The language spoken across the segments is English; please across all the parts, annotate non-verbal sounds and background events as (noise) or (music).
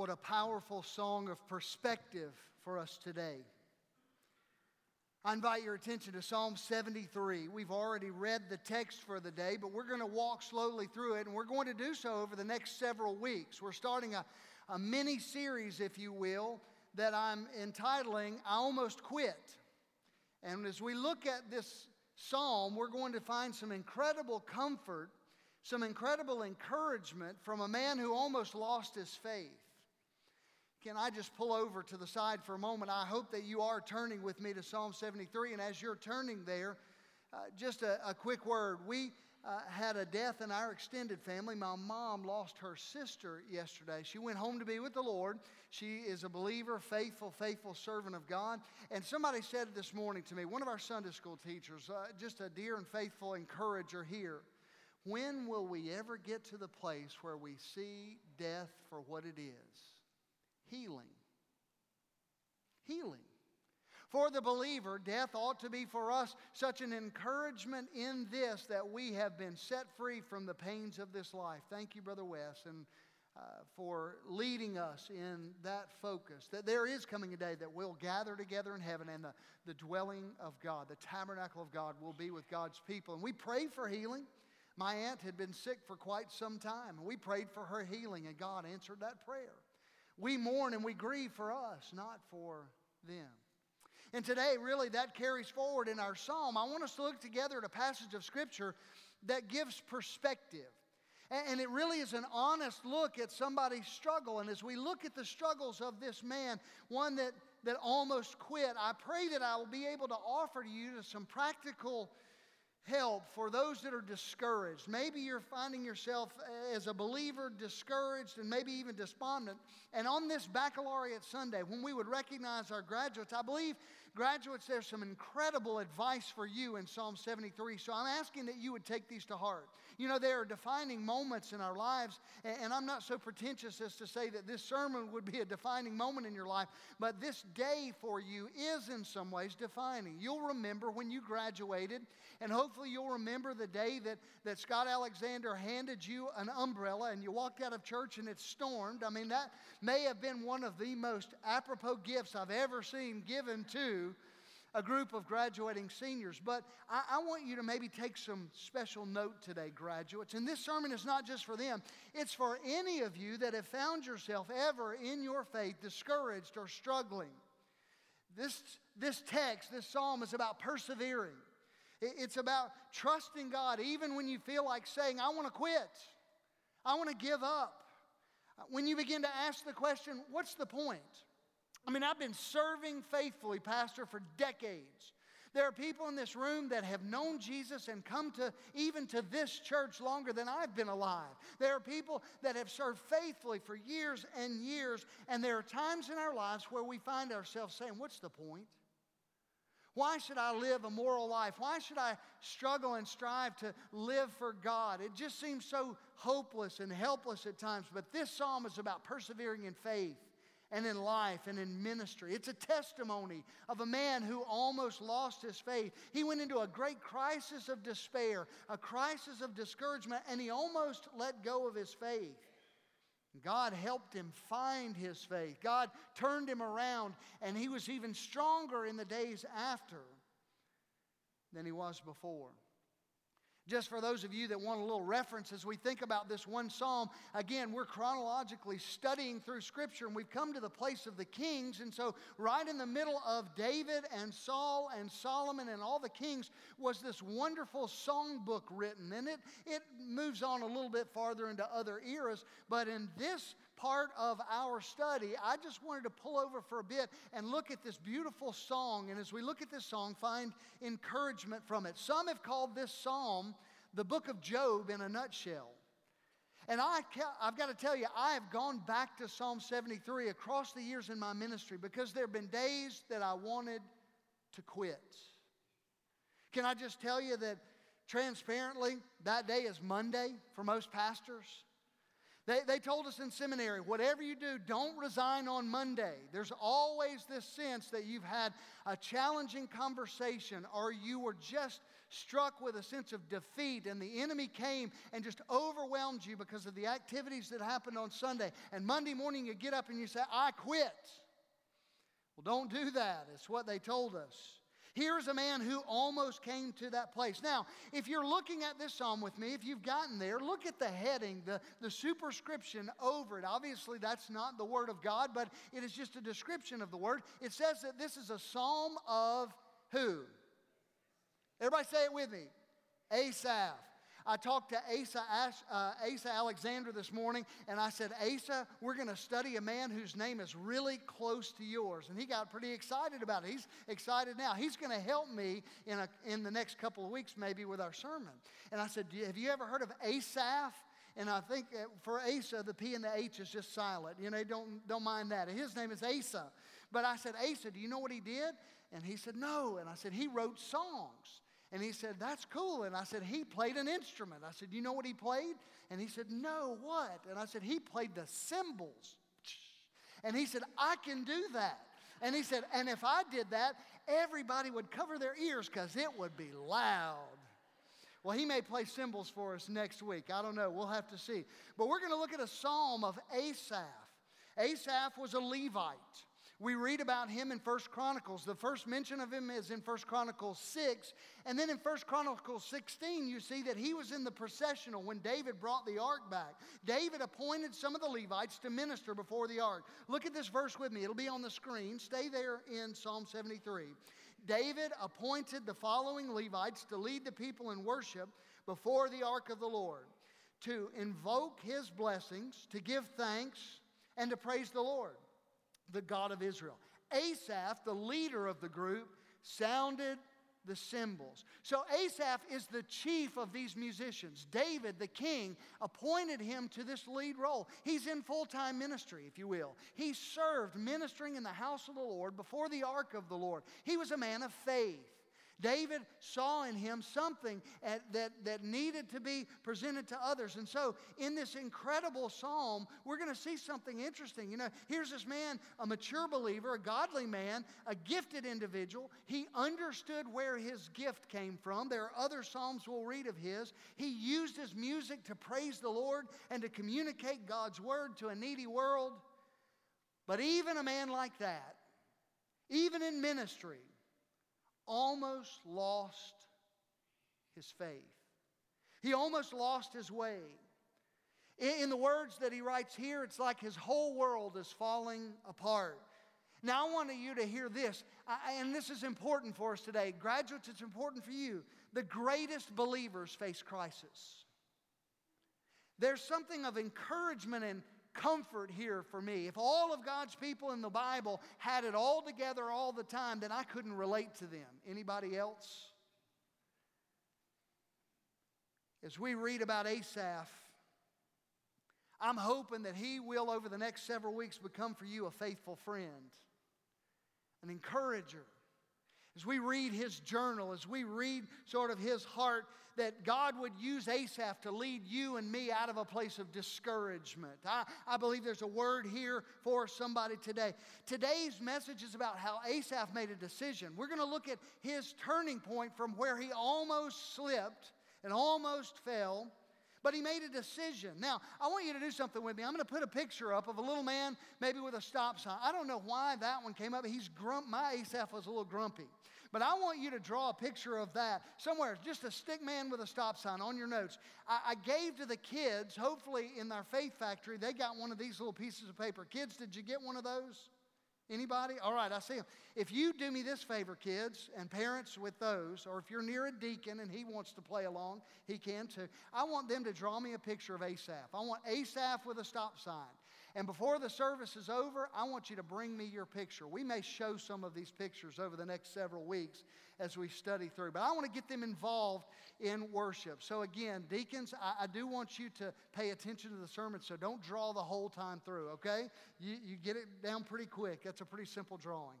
What a powerful song of perspective for us today. I invite your attention to Psalm 73. We've already read the text for the day, but we're going to walk slowly through it, and we're going to do so over the next several weeks. We're starting a, a mini series, if you will, that I'm entitling I Almost Quit. And as we look at this psalm, we're going to find some incredible comfort, some incredible encouragement from a man who almost lost his faith. Can I just pull over to the side for a moment? I hope that you are turning with me to Psalm 73. And as you're turning there, uh, just a, a, quick word. We uh, had a death in our extended family. My mom lost her sister yesterday. She went home to be with the Lord. She is a believer, faithful, faithful servant of God. And somebody said this morning to me, one of our Sunday school teachers, uh, just a dear and faithful encourager here. When will we ever get to the place where we see death for what it is? Healing. Healing. For the believer, death ought to be for us such an encouragement in this that we have been set free from the pains of this life. Thank you, Brother Wes, and uh, for leading us in that focus. That there is coming a day that we'll gather together in heaven and the, the dwelling of God, the tabernacle of God, will be with God's people. And we pray for healing. My aunt had been sick for quite some time, and we prayed for her healing, and God answered that prayer. We mourn and we grieve for us, not for them. And today, really, that carries forward in our psalm. I want us to look together at a passage of Scripture that gives perspective. And it really is an honest look at somebody's struggle. And as we look at the struggles of this man, one that, that almost quit, I pray that I will be able to offer to you some practical help for those that are discouraged. Maybe you're finding yourself as a believer discouraged and maybe even despondent. And on this baccalaureate Sunday, when we would recognize our graduates, I believe graduates, there's some incredible advice for you in Psalm 73. So I'm asking that you would take these to heart. You know, there are defining moments in our lives, and I'm not so pretentious as to say that this sermon would be a defining moment in your life, but this day for you is in some ways defining. You'll remember when you graduated, and hopefully Hopefully, you'll remember the day that, that Scott Alexander handed you an umbrella and you walked out of church and it stormed. I mean, that may have been one of the most apropos gifts I've ever seen given to a group of graduating seniors. But I, I, want you to maybe take some special note today, graduates. And this sermon is not just for them, it's for any of you that have found yourself ever in your faith discouraged or struggling. This, this text, this psalm is about persevering. It's about trusting God even when you feel like saying, I want to quit, I want to give up. When you begin to ask the question, what's the point? I mean, I've been serving faithfully, Pastor, for decades. There are people in this room that have known Jesus and come to even to this church longer than I've been alive. There are people that have served faithfully for years and years, and there are times in our lives where we find ourselves saying, What's the point? Why should I live a moral life? Why should I struggle and strive to live for God? It just seems so hopeless and helpless at times. But this psalm is about persevering in faith and in life and in ministry. It's a testimony of a man who almost lost his faith. He went into a great crisis of despair, a crisis of discouragement, and he almost let go of his faith. God helped him find his faith. God turned him around, and he was even stronger in the days after than he was before. Just for those of you that want a little reference as we think about this one psalm, again, we're chronologically studying through Scripture and we've come to the place of the kings. And so, right in the middle of David and Saul and Solomon and all the kings was this wonderful songbook written. And it, it moves on a little bit farther into other eras. But in this part of our study, I just wanted to pull over for a bit and look at this beautiful song. And as we look at this song, find encouragement from it. Some have called this psalm the book of Job in a nutshell. And I, I've got to tell you, I have gone back to Psalm 73 across the years in my ministry because there have been days that I wanted to quit. Can I just tell you that transparently, that day is Monday for most pastors? They, they told us in seminary whatever you do, don't resign on Monday. There's always this sense that you've had a challenging conversation or you were just struck with a sense of defeat and the enemy came and just overwhelmed you because of the activities that happened on Sunday. And Monday morning you get up and you say, I quit. Well, don't do that. It's what they told us. Here's a man who almost came to that place. Now, if you're looking at this psalm with me, if you've gotten there, look at the heading, the, the superscription over it. Obviously, that's not the Word of God, but it is just a description of the Word. It says that this is a psalm of who? Everybody say it with me Asaph. I talked to Asa, uh, Asa Alexander this morning, and I said, Asa, we're going to study a man whose name is really close to yours. And he got pretty excited about it. He's excited now. He's going to help me in, a, in the next couple of weeks, maybe, with our sermon. And I said, Have you ever heard of Asaph? And I think for Asa, the P and the H is just silent. You know, don't, don't mind that. His name is Asa. But I said, Asa, do you know what he did? And he said, No. And I said, He wrote songs. And he said, That's cool. And I said, He played an instrument. I said, You know what he played? And he said, No, what? And I said, He played the cymbals. And he said, I can do that. And he said, And if I did that, everybody would cover their ears because it would be loud. Well, he may play cymbals for us next week. I don't know. We'll have to see. But we're going to look at a psalm of Asaph. Asaph was a Levite. We read about him in First Chronicles. The first mention of him is in First Chronicles 6. And then in First Chronicles 16, you see that he was in the processional when David brought the ark back. David appointed some of the Levites to minister before the ark. Look at this verse with me, it'll be on the screen. Stay there in Psalm 73. David appointed the following Levites to lead the people in worship before the ark of the Lord, to invoke his blessings, to give thanks, and to praise the Lord the God of Israel. Asaph, the leader of the group, sounded the cymbals. So Asaph is the chief of these musicians. David, the king, appointed him to this lead role. He's in full time ministry, if you will. He served ministering in the house of the Lord before the ark of the Lord. He was a man of faith. David saw in him something at, that, that needed to be presented to others. And so, in this incredible psalm, we're going to see something interesting. You know, here's this man, a mature believer, a godly man, a gifted individual. He understood where his gift came from. There are other psalms we'll read of his. He used his music to praise the Lord and to communicate God's word to a needy world. But even a man like that, even in ministry, almost lost his faith. He almost lost his way. In the words that he writes here, it's like his whole world is falling apart. Now, I want you to hear this, and this is important for us today. Graduates, it's important for you. The greatest believers face crisis. There's something of encouragement and comfort here for me. If all of God's people in the Bible had it all together all the time, then I couldn't relate to them. Anybody else? As we read about Asaph, I'm hoping that he will, over the next several weeks, become for you a faithful friend, an encourager. As we read his journal, as we read sort of his heart, that God would use Asaph to lead you and me out of a place of discouragement. I, I believe there's a word here for somebody today. Today's message is about how Asaph made a decision. We're going to look at his turning point from where he almost slipped and almost fell but he made a decision. Now, I want you to do something with me. I'm going to put a picture up of a little man, maybe with a stop sign. I don't know why that one came up. He's grump. My Asaph was a little grumpy. But I want you to draw a picture of that somewhere, just a stick man with a stop sign on your notes. I, I gave to the kids, hopefully in our faith factory, they got one of these little pieces of paper. Kids, did you get one of those? Anybody? All right, I see them. If you do me this favor, kids and parents with those, or if you're near a deacon and he wants to play along, he can too. I want them to draw me a picture of Asaph. I want Asaph with a stop sign. And before the service is over, I want you to bring me your picture. We may show some of these pictures over the next several weeks as we study through, but I want to get them involved in worship. So, again, deacons, I, I do want you to pay attention to the sermon, so don't draw the whole time through, okay? You, you get it down pretty quick. That's a pretty simple drawing.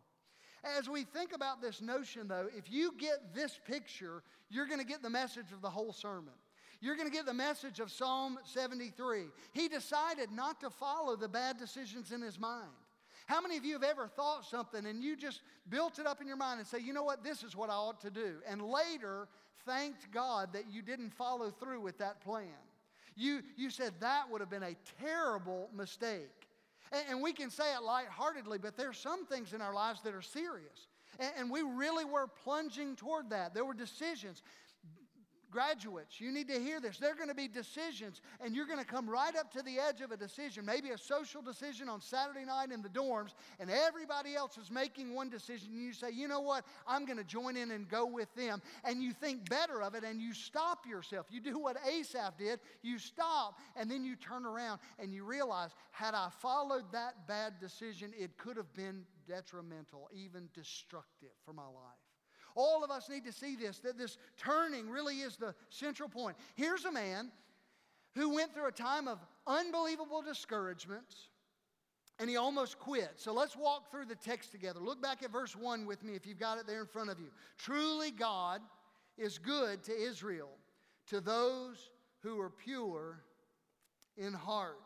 As we think about this notion, though, if you get this picture, you're going to get the message of the whole sermon. You're going to get the message of Psalm 73. He decided not to follow the bad decisions in his mind. How many of you have ever thought something and you just built it up in your mind and say, you know what, this is what I ought to do? And later thanked God that you didn't follow through with that plan. You, you said that would have been a terrible mistake. And, and we can say it lightheartedly, but there's some things in our lives that are serious. And, and we really were plunging toward that. There were decisions. Graduates, you need to hear this. There are going to be decisions, and you're going to come right up to the edge of a decision, maybe a social decision on Saturday night in the dorms, and everybody else is making one decision. And you say, you know what? I'm going to join in and go with them. And you think better of it, and you stop yourself. You do what Asaph did you stop, and then you turn around and you realize, had I followed that bad decision, it could have been detrimental, even destructive for my life. All of us need to see this, that this turning really is the central point. Here's a man who went through a time of unbelievable discouragement and he almost quit. So let's walk through the text together. Look back at verse 1 with me if you've got it there in front of you. Truly, God is good to Israel, to those who are pure in heart.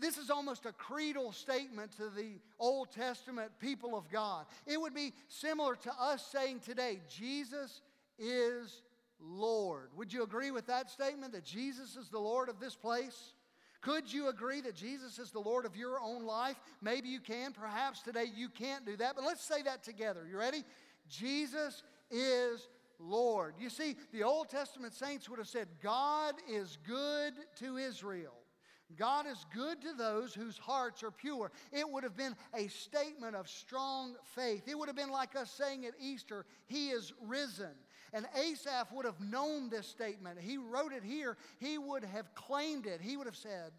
This is almost a creedal statement to the Old Testament people of God. It would be similar to us saying today, Jesus is Lord. Would you agree with that statement that Jesus is the Lord of this place? Could you agree that Jesus is the Lord of your own life? Maybe you can. Perhaps today you can't do that, but let's say that together. You ready? Jesus is Lord. You see, the Old Testament saints would have said, God is good to Israel. God is good to those whose hearts are pure. It would have been a statement of strong faith. It would have been like us saying at Easter, He is risen. And Asaph would have known this statement. He wrote it here. He would have claimed it. He would have said,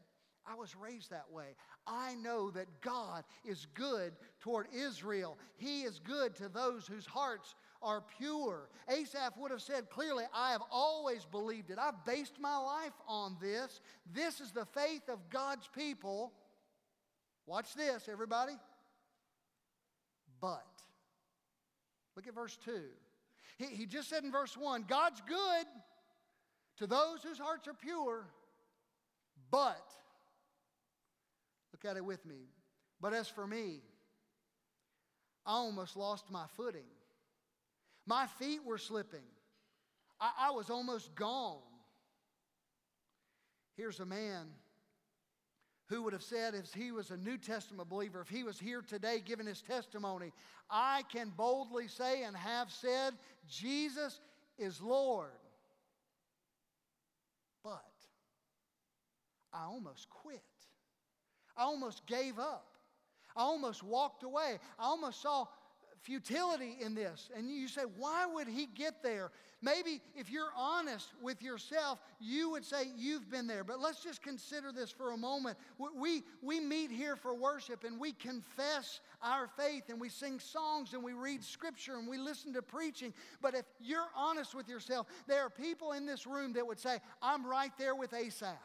I was raised that way. I know that God is good toward Israel. He is good to those whose hearts are pure. Asaph would have said clearly, I have always believed it. I've based my life on this. This is the faith of God's people. Watch this, everybody. But, look at verse 2. He, he just said in verse 1 God's good to those whose hearts are pure, but, look at it with me. But as for me, I almost lost my footing. My feet were slipping. I, I was almost gone. Here's a man who would have said, if he was a New Testament believer, if he was here today giving his testimony, I can boldly say and have said, Jesus is Lord. But I almost quit. I almost gave up. I almost walked away. I almost saw futility in this. And you say, why would he get there? Maybe if you're honest with yourself, you would say you've been there. But let's just consider this for a moment. We, we meet here for worship and we confess our faith and we sing songs and we read scripture and we listen to preaching. But if you're honest with yourself, there are people in this room that would say, I'm right there with Asaph.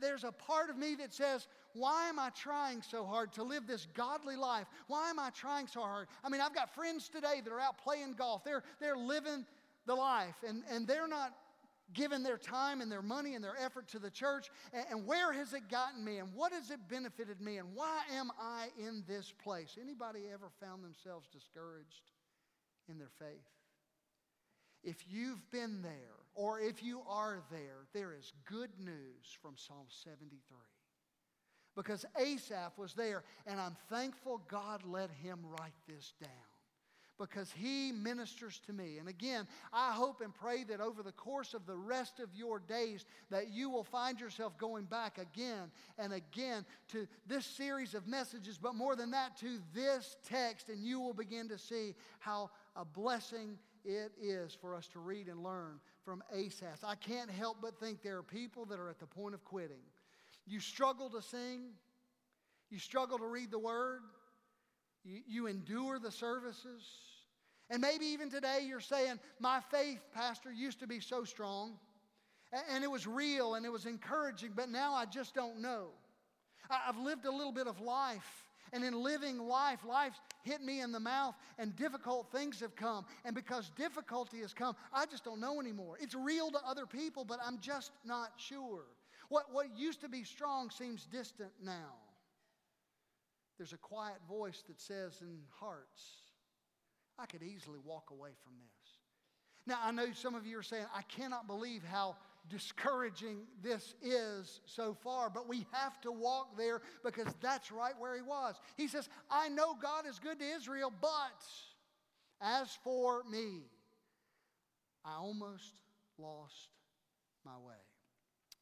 There's a part of me that says, Why am I trying so hard to live this godly life? Why am I trying so hard? I mean, I've got friends today that are out playing golf. They're, they're living the life, and, and they're not giving their time and their money and their effort to the church. And, and where has it gotten me? And what has it benefited me? And why am I in this place? Anybody ever found themselves discouraged in their faith? If you've been there, or if you are there, there is good news from Psalm 73. Because Asaph was there, and I'm thankful God let him write this down because he ministers to me. And again, I hope and pray that over the course of the rest of your days that you will find yourself going back again and again to this series of messages, but more than that to this text and you will begin to see how a blessing it is for us to read and learn from Asaph. I can't help but think there are people that are at the point of quitting. You struggle to sing, you struggle to read the word, you, you endure the services. And maybe even today you're saying, My faith, Pastor, used to be so strong, and it was real and it was encouraging, but now I just don't know. I've lived a little bit of life And in living life, life's hit me in the mouth and difficult things have come. And because difficulty has come, I just don't know anymore. It's real to other people, but I'm just not sure. What, what used to be strong seems distant now. There's a quiet voice that says in hearts, I could easily walk away from this. Now, I know some of you are saying, I cannot believe how discouraging this is so far, but we have to walk there because that's right where he was. He says, I know God is good to Israel, but as for me, I almost lost my way.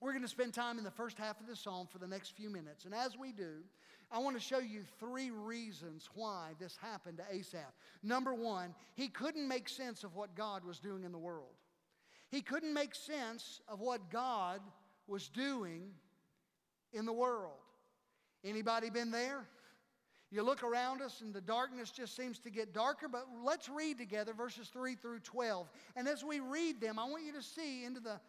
We're going to spend time in the first half of the psalm for the next few minutes. And as we do, I want to show you three reasons why this happened to Asaph. Number one, he couldn't make sense of what God was doing in the world. He couldn't make sense of what God was doing in the world. Anybody been there? You look around us and the darkness just seems to get darker, but let's read together verses 3 through 12. And as we read them, I want you to see into the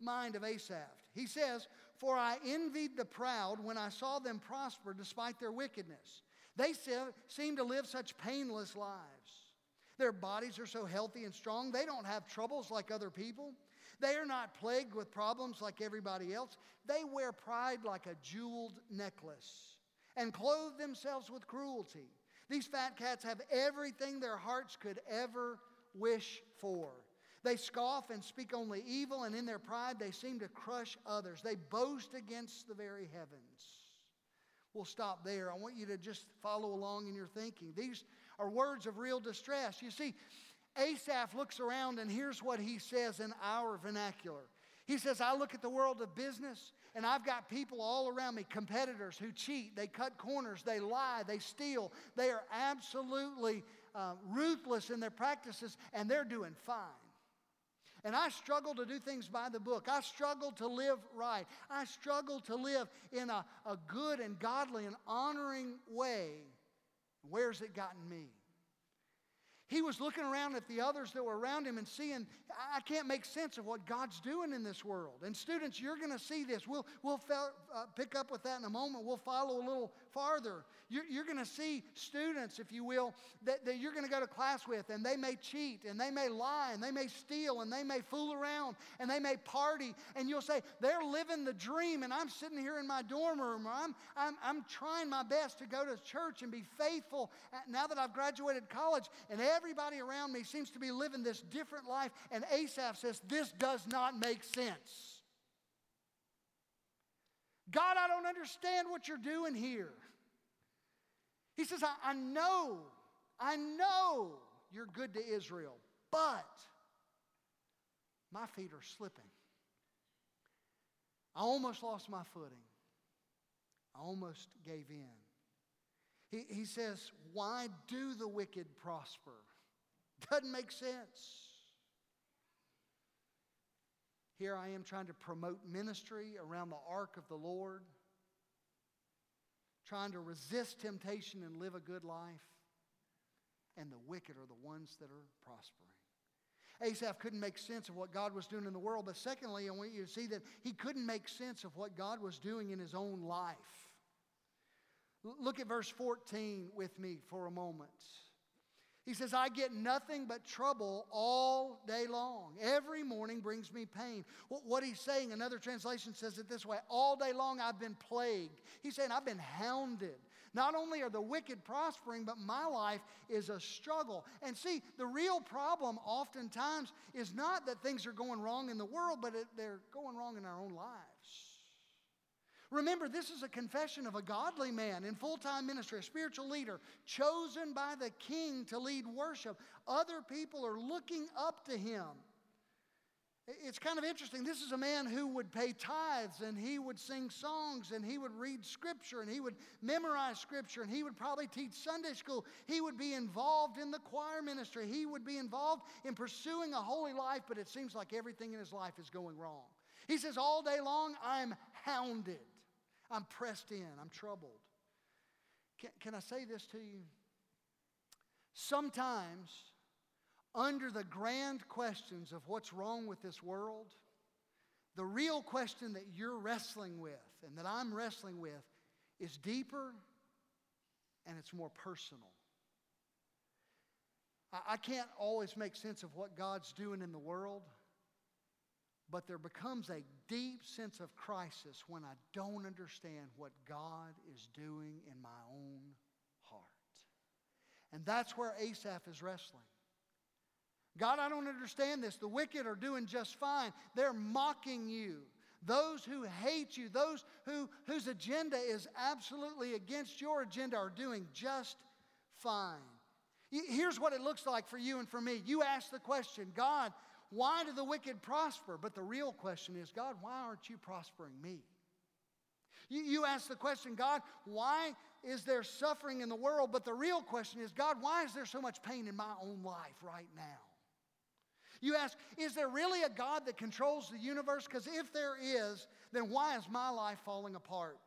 mind of Asaph. He says, For I envied the proud when I saw them prosper despite their wickedness. They seem to live such painless lives. Their bodies are so healthy and strong, they don't have troubles like other people. They are not plagued with problems like everybody else. They wear pride like a jeweled necklace and clothe themselves with cruelty. These fat cats have everything their hearts could ever wish for. They scoff and speak only evil, and in their pride they seem to crush others. They boast against the very heavens. We'll stop there. I want you to just follow along in your thinking. These are words of real distress. You see, Asaph looks around and here's what he says in our vernacular. He says, I look at the world of business and I've got people all around me, competitors who cheat, they cut corners, they lie, they steal. They are absolutely uh, ruthless in their practices and they're doing fine. And I struggle to do things by the book. I struggle to live right. I struggle to live in a, a good and godly and honoring way. Where's it gotten me? He was looking around at the others that were around him and seeing, I can't make sense of what God's doing in this world. And students, you're going to see this. We'll, we'll uh, pick up with that in a moment. We'll follow a little farther. You're, you're going to see students, if you will, that, that you're going to go to class with, and they may cheat, and they may lie, and they may steal, and they may fool around, and they may party. And you'll say, they're living the dream, and I'm sitting here in my dorm room, or I'm, I'm, I'm trying my best to go to church and be faithful now that I've graduated college, and everybody around me seems to be living this different life. And Asaph says, This does not make sense. God, I don't understand what you're doing here. He says, I, I know, I know you're good to Israel, but my feet are slipping. I almost lost my footing. I almost gave in. He, he says, Why do the wicked prosper? (laughs) Doesn't make sense. Here I am trying to promote ministry around the ark of the Lord, trying to resist temptation and live a good life. And the wicked are the ones that are prospering. Asaph couldn't make sense of what God was doing in the world, but secondly, I want you to see that he couldn't make sense of what God was doing in his own life. Look at verse 14 with me for a moment. He says, I get nothing but trouble all day long. Every morning brings me pain. What he's saying, another translation says it this way all day long I've been plagued. He's saying, I've been hounded. Not only are the wicked prospering, but my life is a struggle. And see, the real problem oftentimes is not that things are going wrong in the world, but it, they're going wrong in our own lives. Remember, this is a confession of a godly man in full time ministry, a spiritual leader, chosen by the king to lead worship. Other people are looking up to him. It's kind of interesting. This is a man who would pay tithes and he would sing songs and he would read scripture and he would memorize scripture and he would probably teach Sunday school. He would be involved in the choir ministry. He would be involved in pursuing a holy life, but it seems like everything in his life is going wrong. He says, All day long, I'm hounded. I'm pressed in, I'm troubled. Can, can I say this to you? Sometimes, under the grand questions of what's wrong with this world, the real question that you're wrestling with and that I'm wrestling with is deeper and it's more personal. I, I can't always make sense of what God's doing in the world, but there becomes a deep sense of crisis when I don't understand what God is doing in my own heart. And that's where Asaph is wrestling. God, I don't understand this. The wicked are doing just fine. They're mocking you. Those who hate you, those who, whose agenda is absolutely against your agenda, are doing just fine. Here's what it looks like for you and for me. You ask the question, God, why do the wicked prosper? But the real question is, God, why aren't you prospering me? You, you ask the question, God, why is there suffering in the world? But the real question is, God, why is there so much pain in my own life right now? You ask, is there really a God that controls the universe? Because if there is, then why is my life falling apart?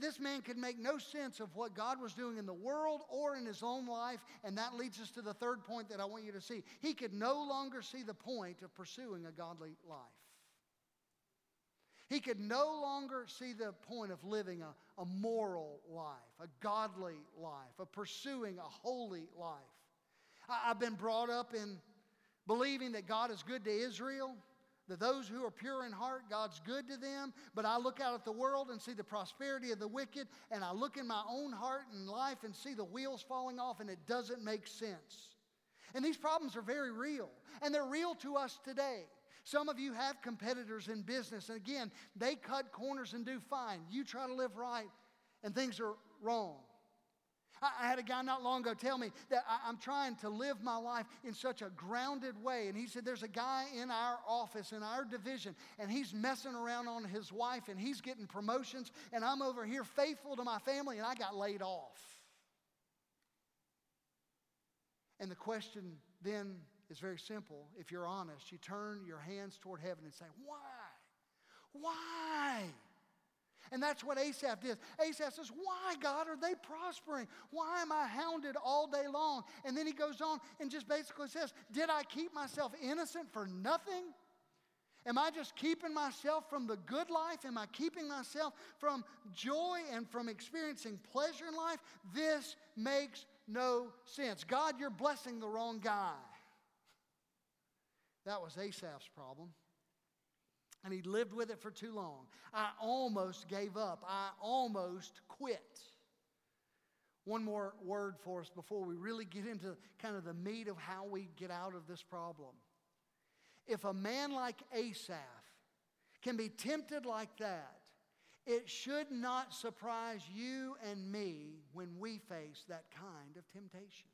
This man could make no sense of what God was doing in the world or in his own life, and that leads us to the third point that I want you to see. He could no longer see the point of pursuing a godly life. He could no longer see the point of living a, a moral life, a godly life, of pursuing a holy life. I, I've been brought up in believing that God is good to Israel, that those who are pure in heart, God's good to them. But I look out at the world and see the prosperity of the wicked, and I look in my own heart and life and see the wheels falling off, and it doesn't make sense. And these problems are very real, and they're real to us today. Some of you have competitors in business, and again, they cut corners and do fine. You try to live right, and things are wrong. I, had a guy not long ago tell me that I, I'm trying to live my life in such a grounded way. And he said, There's a guy in our office, in our division, and he's messing around on his wife and he's getting promotions, and I'm over here faithful to my family, and I got laid off. And the question then is very simple. If you're honest, you turn your hands toward heaven and say, Why? Why? And that's what Asaph did. Asaph says, Why, God, are they prospering? Why am I hounded all day long? And then he goes on and just basically says, Did I keep myself innocent for nothing? Am I just keeping myself from the good life? Am I keeping myself from joy and from experiencing pleasure in life? This makes no sense. God, you're blessing the wrong guy. That was Asaph's problem and he lived with it for too long. I almost gave up. I almost quit. One more word for us before we really get into kind of the meat of how we get out of this problem. If a man like Asaph can be tempted like that, it should not surprise you and me when we face that kind of temptation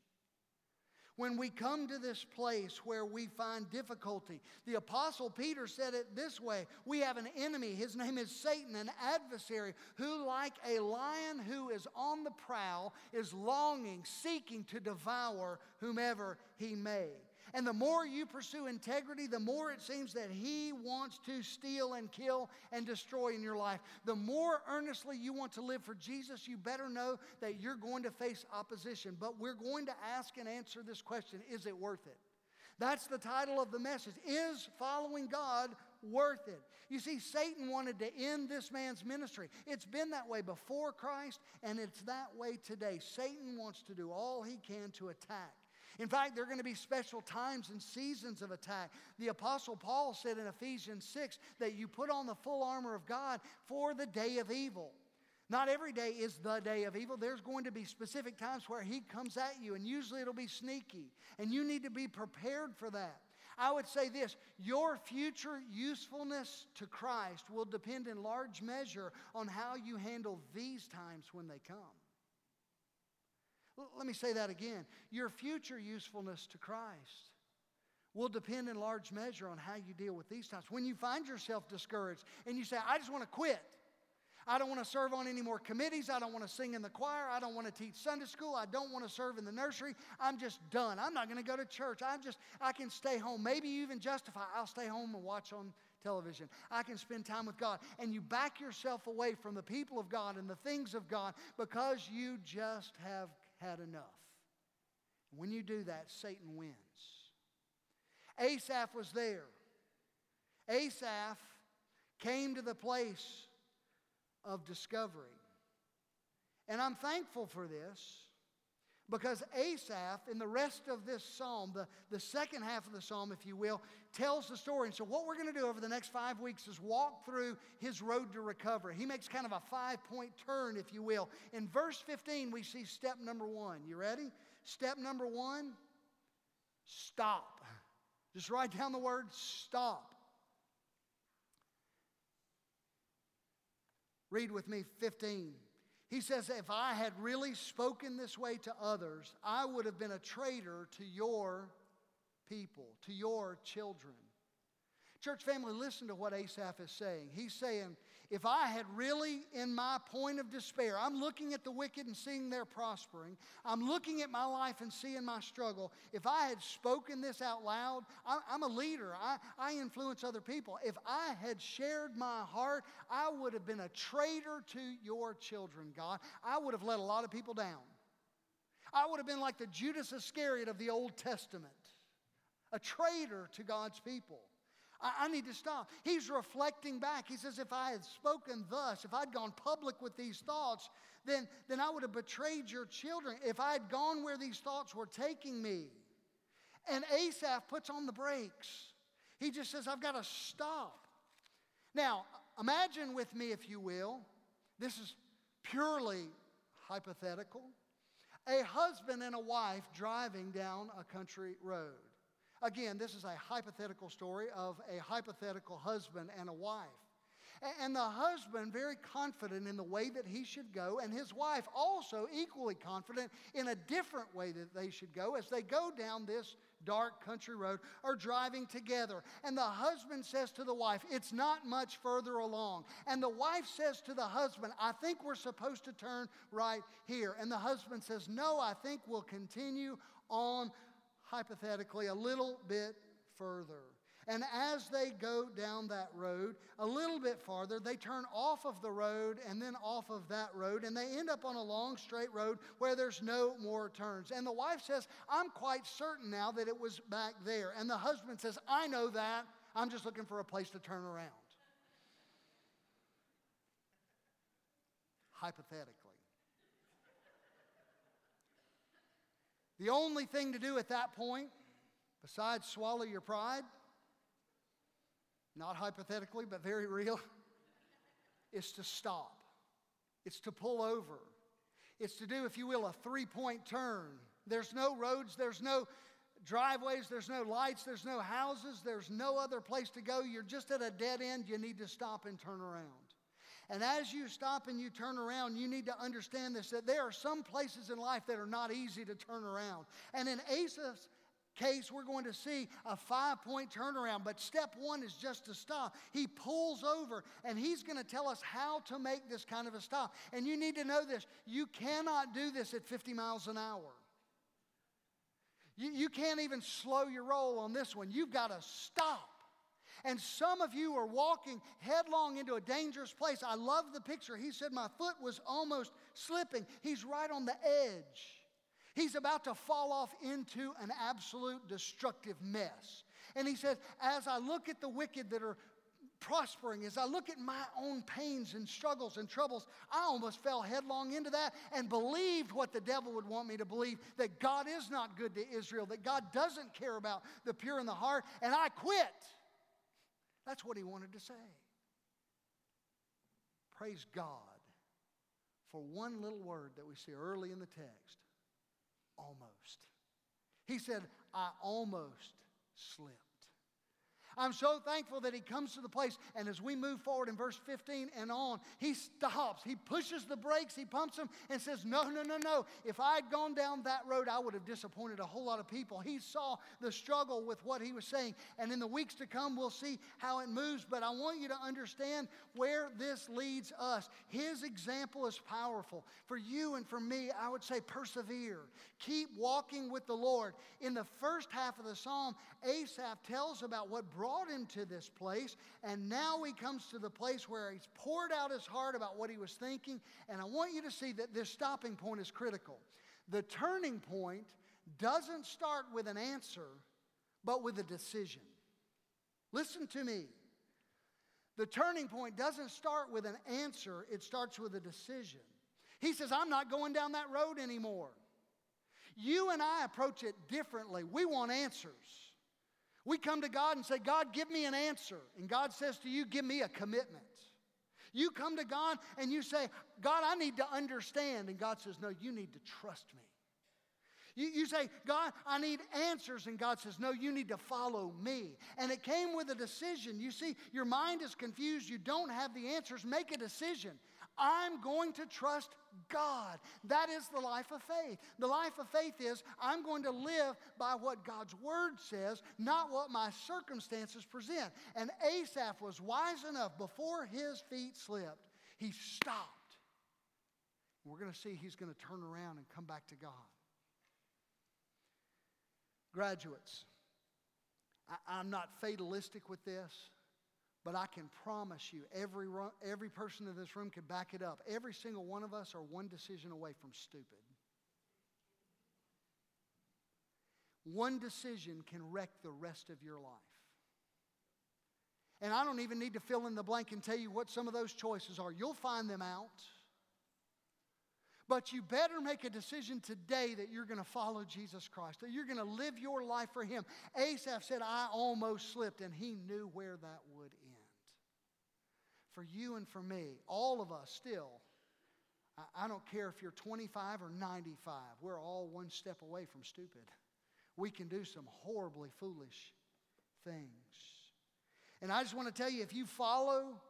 when we come to this place where we find difficulty. The Apostle Peter said it this way We have an enemy. His name is Satan, an adversary, who, like a lion who is on the prowl, is longing, seeking to devour whomever he may. And the more you pursue integrity, the more it seems that He wants to steal and kill and destroy in your life. The more earnestly you want to live for Jesus, you better know that you're going to face opposition. But we're going to ask and answer this question Is it worth it? That's the title of the message. Is following God worth it? You see, Satan wanted to end this man's ministry. It's been that way before Christ, and it's that way today. Satan wants to do all he can to attack in fact, there are going to be special times and seasons of attack. The Apostle Paul said in Ephesians 6 that you put on the full armor of God for the day of evil. Not every day is the day of evil. There's going to be specific times where he comes at you, and usually it'll be sneaky, and you need to be prepared for that. I would say this your future usefulness to Christ will depend in large measure on how you handle these times when they come. Let me say that again. Your future usefulness to Christ will depend in large measure on how you deal with these times. When you find yourself discouraged and you say, I just want to quit. I don't want to serve on any more committees. I don't want to sing in the choir. I don't want to teach Sunday school. I don't want to serve in the nursery. I'm just done. I'm not going to go to church. I'm just, I can stay home. Maybe you even justify, I'll stay home and watch on television. I can spend time with God. And you back yourself away from the people of God and the things of God because you just have had enough. When you do that, Satan wins. Asaph was there. Asaph came to the place of discovery. And I'm thankful for this because Asaph, in the rest of this psalm, the, the second half of the psalm, if you will, tells the story. And so, what we're going to do over the next five weeks is walk through his road to recovery. He makes kind of a five point turn, if you will. In verse 15, we see step number one. You ready? Step number one stop. Just write down the word stop. Read with me 15. He says, If I had really spoken this way to others, I would have been a traitor to your people, to your children. Church family, listen to what Asaph is saying. He's saying, if I had really, in my point of despair, I'm looking at the wicked and seeing they're prospering, I'm looking at my life and seeing my struggle. If I had spoken this out loud, I'm a leader, I, I influence other people. If I had shared my heart, I would have been a traitor to your children, God. I would have let a lot of people down. I would have been like the Judas Iscariot of the Old Testament, a traitor to God's people. I, I need to stop. He's reflecting back. He says, If I had spoken thus, if I'd gone public with these thoughts, then, then I would have betrayed your children. If I had gone where these thoughts were taking me. And Asaph puts on the brakes. He just says, I've got to stop. Now, imagine with me, if you will, this is purely hypothetical. A husband and a wife driving down a country road. Again, this is a hypothetical story of a hypothetical husband and a wife. And the husband, very confident in the way that he should go, and his wife also equally confident in a different way that they should go as they go down this dark country road are driving together. And the husband says to the wife, It's not much further along. And the wife says to the husband, I think we're supposed to turn right here. And the husband says, No, I think we'll continue on hypothetically, a little bit further. And as they go down that road a little bit farther, they turn off of the road and then off of that road, and they end up on a long straight road where there's no more turns. And the wife says, I'm quite certain now that it was back there. And the husband says, I know that. I'm just looking for a place to turn around. Hypothetically. The only thing to do at that point, besides swallow your pride, not hypothetically, but very real, (laughs) is to stop. It's to pull over. It's to do, if you will, a three point turn. There's no roads, there's no driveways, there's no lights, there's no houses, there's no other place to go. You're just at a dead end. You need to stop and turn around. And as you stop and you turn around, you need to understand this that there are some places in life that are not easy to turn around. And in Asaph's case, we're going to see a five point turnaround. But step one is just to stop. He pulls over and he's going to tell us how to make this kind of a stop. And you need to know this you cannot do this at 50 miles an hour. You, you can't even slow your roll on this one. You've got to stop. And some of you are walking headlong into a dangerous place. I love the picture. He said, My foot was almost slipping. He's right on the edge. He's about to fall off into an absolute destructive mess. And he says, As I look at the wicked that are prospering, as I look at my own pains and struggles and troubles, I almost fell headlong into that and believed what the devil would want me to believe that God is not good to Israel, that God doesn't care about the pure in the heart, and I quit. That's what he wanted to say. Praise God for one little word that we see early in the text almost. He said, I almost slipped. I'm so thankful that he comes to the place, and as we move forward in verse 15 and on, he stops. He pushes the brakes, he pumps them, and says, No, no, no, no. If I had gone down that road, I would have disappointed a whole lot of people. He saw the struggle with what he was saying, and in the weeks to come, we'll see how it moves. But I want you to understand where this leads us. His example is powerful. For you and for me, I would say persevere. Keep walking with the Lord. In the first half of the psalm, Asaph tells about what brought brought him to this place, and now he comes to the place where he's poured out his heart about what he was thinking. And I want you to see that this stopping point is critical. The turning point doesn't start with an answer, but with a decision. Listen to me. The turning point doesn't start with an answer, it starts with a decision. He says, I'm not going down that road anymore. You and I approach it differently. We want answers. We come to God and say, God, give me an answer. And God says to you, give me a commitment. You come to God and you say, God, I need to understand. And God says, No, you need to trust me. You, you say, God, I need answers. And God says, No, you need to follow me. And it came with a decision. You see, your mind is confused. You don't have the answers. Make a decision. I'm going to trust God. That is the life of faith. The life of faith is I'm going to live by what God's word says, not what my circumstances present. And Asaph was wise enough before his feet slipped, he stopped. We're going to see he's going to turn around and come back to God. Graduates, I, am not fatalistic with this. But I can promise you, every, every person in this room can back it up. Every single one of us are one decision away from stupid. One decision can wreck the rest of your life. And I don't even need to fill in the blank and tell you what some of those choices are. You'll find them out. But you better make a decision today that you're going to follow Jesus Christ, that you're going to live your life for Him. Asaph said, I almost slipped, and he knew where that would end for you and for me, all of us still, I, I don't care if you're 25 or 95, we're all one step away from stupid. We can do some horribly foolish things. And I just want to tell you if you follow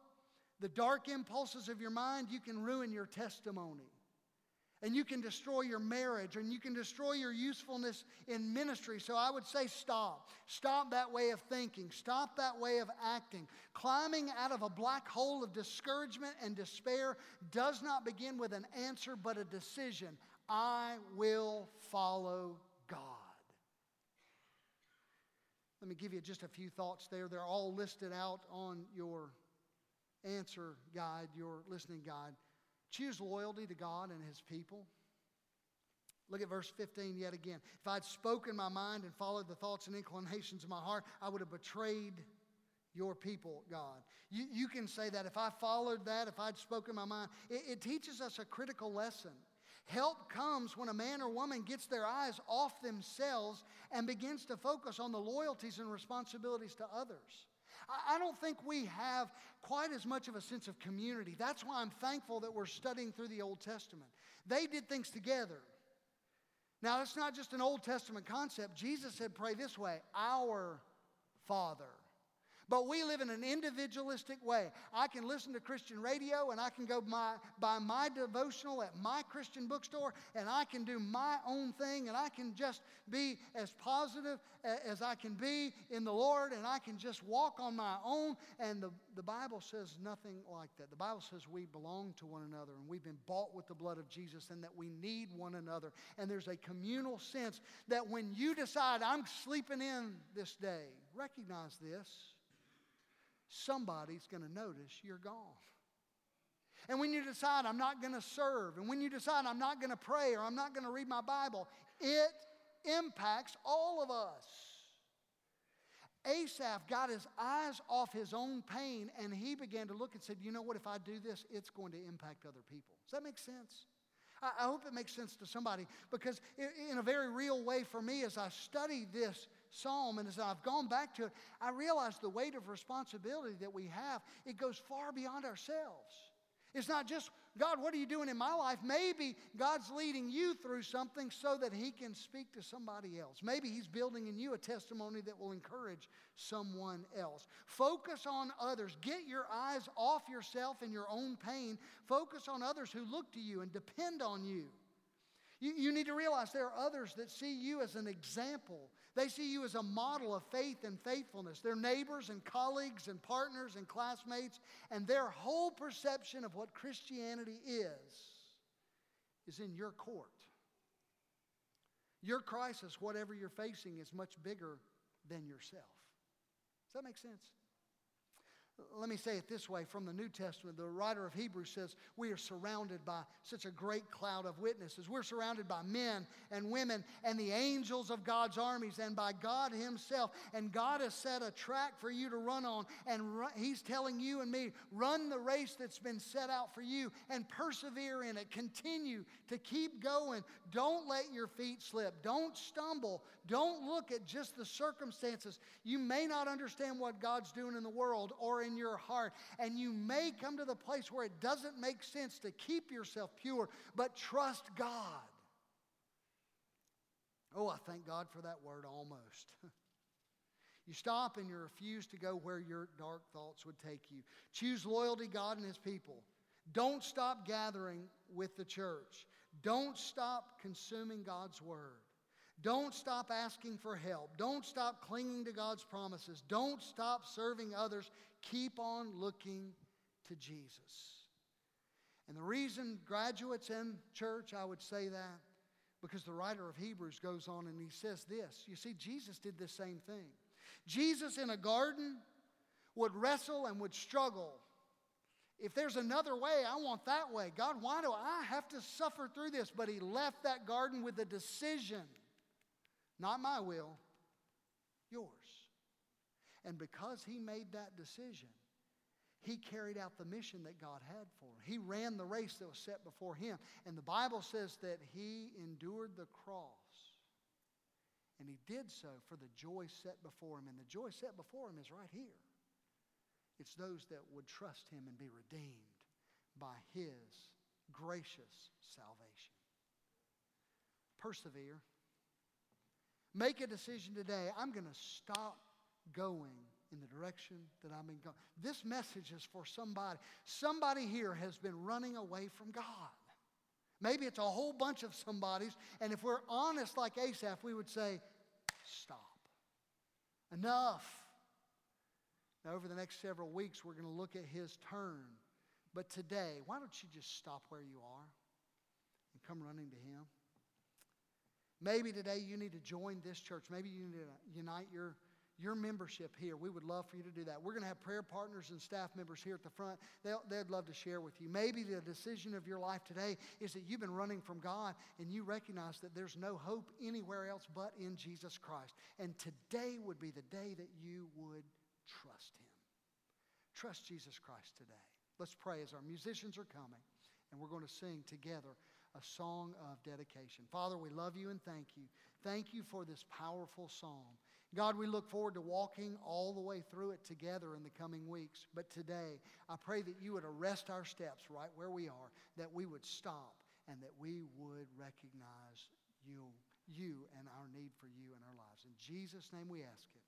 the dark impulses of your mind, you can ruin your testimony and you can destroy your marriage and you can destroy your usefulness in ministry. So I would say stop. Stop that way of thinking. Stop that way of acting. Climbing out of a black hole of discouragement and despair does not begin with an answer but a decision. I will follow God. Let me give you just a few thoughts there. They're all listed out on your answer guide, your listening guide. Choose loyalty to God and His people. Look at verse 15 yet again. If I'd spoken my mind and followed the thoughts and inclinations of my heart, I would have betrayed your people, God. You, you can say that if I followed that, if I'd spoken my mind, it, it teaches us a critical lesson. Help comes when a man or woman gets their eyes off themselves and begins to focus on the loyalties and responsibilities to others. I don't think we have quite as much of a sense of community. That's why I'm thankful that we're studying through the Old Testament. They did things together. Now, it's not just an Old Testament concept. Jesus said, Pray this way Our Father but we live in an individualistic way. I can listen to Christian radio and I can go my, buy my devotional at my Christian bookstore and I can do my own thing and I can just be as positive as I can be in the Lord and I can just walk on my own. And the, the Bible says nothing like that. The Bible says we belong to one another and we've been bought with the blood of Jesus and that we need one another. And there's a communal sense that when you decide, I'm sleeping in this day, recognize this somebody's going to notice you're gone. And when you decide, I'm not going to serve, and when you decide, I'm not going to pray or I'm not going to read my Bible, it impacts all of us. Asaph got his eyes off his own pain and he began to look and said, You know what? If I do this, it's going to impact other people. Does that make sense? I, hope it makes sense to somebody because, in a very real way for me, as I study this psalm and as I've gone back to it, I realize the weight of responsibility that we have, it goes far beyond ourselves. It's not just, God, what are you doing in my life? Maybe God's leading you through something so that He can speak to somebody else. Maybe He's building in you a testimony that will encourage someone else. Focus on others. Get your eyes off yourself and your own pain. Focus on others who look to you and depend on you. You, you need to realize there are others that see you as an example they see you as a model of faith and faithfulness. Their neighbors and colleagues and partners and classmates, and their whole perception of what Christianity is, is in your court. Your crisis, whatever you're facing, is much bigger than yourself. Does that make sense? Let me say it this way from the New Testament. The writer of Hebrews says, We are surrounded by such a great cloud of witnesses. We're surrounded by men and women and the angels of God's armies and by God Himself. And God has set a track for you to run on. And He's telling you and me, run the race that's been set out for you and persevere in it. Continue to keep going. Don't let your feet slip. Don't stumble. Don't look at just the circumstances. You may not understand what God's doing in the world or in your heart, and you may come to the place where it doesn't make sense to keep yourself pure, but trust God. Oh, I thank God for that word almost. (laughs) You stop and you refuse to go where your dark thoughts would take you. Choose loyalty, God and His people. Don't stop gathering with the church. Don't stop consuming God's word. Don't stop asking for help. Don't stop clinging to God's promises. Don't stop serving others. Keep on looking to Jesus. And the reason graduates in church, I would say that, because the writer of Hebrews goes on and he says this. You see, Jesus did the same thing. Jesus in a garden would wrestle and would struggle. If there's another way, I want that way. God, why do I have to suffer through this? But he left that garden with a decision not my will, yours. And because he made that decision, he carried out the mission that God had for him. He ran the race that was set before him. And the Bible says that he endured the cross. And he did so for the joy set before him. And the joy set before him is right here. It's those that would trust him and be redeemed by his gracious salvation. Persevere. Make a decision today. I'm going to stop going in the direction that I'm in going. This message is for somebody. Somebody here has been running away from God. Maybe it's a whole bunch of somebodies, and if we're honest like Asaph, we would say, Stop. Enough. Now, over the next several weeks, we're going to look at his turn. But today, why don't you just stop where you are and come running to him? Maybe today you need to join this church. Maybe you need to unite your, your membership here. We would love for you to do that. We're going to have prayer partners and staff members here at the front. They'll, they'd love to share with you. Maybe the decision of your life today is that you've been running from God and you recognize that there's no hope anywhere else but in Jesus Christ. And today would be the day that you would trust Him. Trust Jesus Christ today. Let's pray as our musicians are coming and we're going to sing together a song of dedication. Father, we love you and thank you. Thank you for this powerful psalm. God, we look forward to walking all the way through it together in the coming weeks. But today, I pray that you would arrest our steps right where we are, that we would stop, and that we would recognize you, you and our need for you in our lives. In Jesus' name we ask it.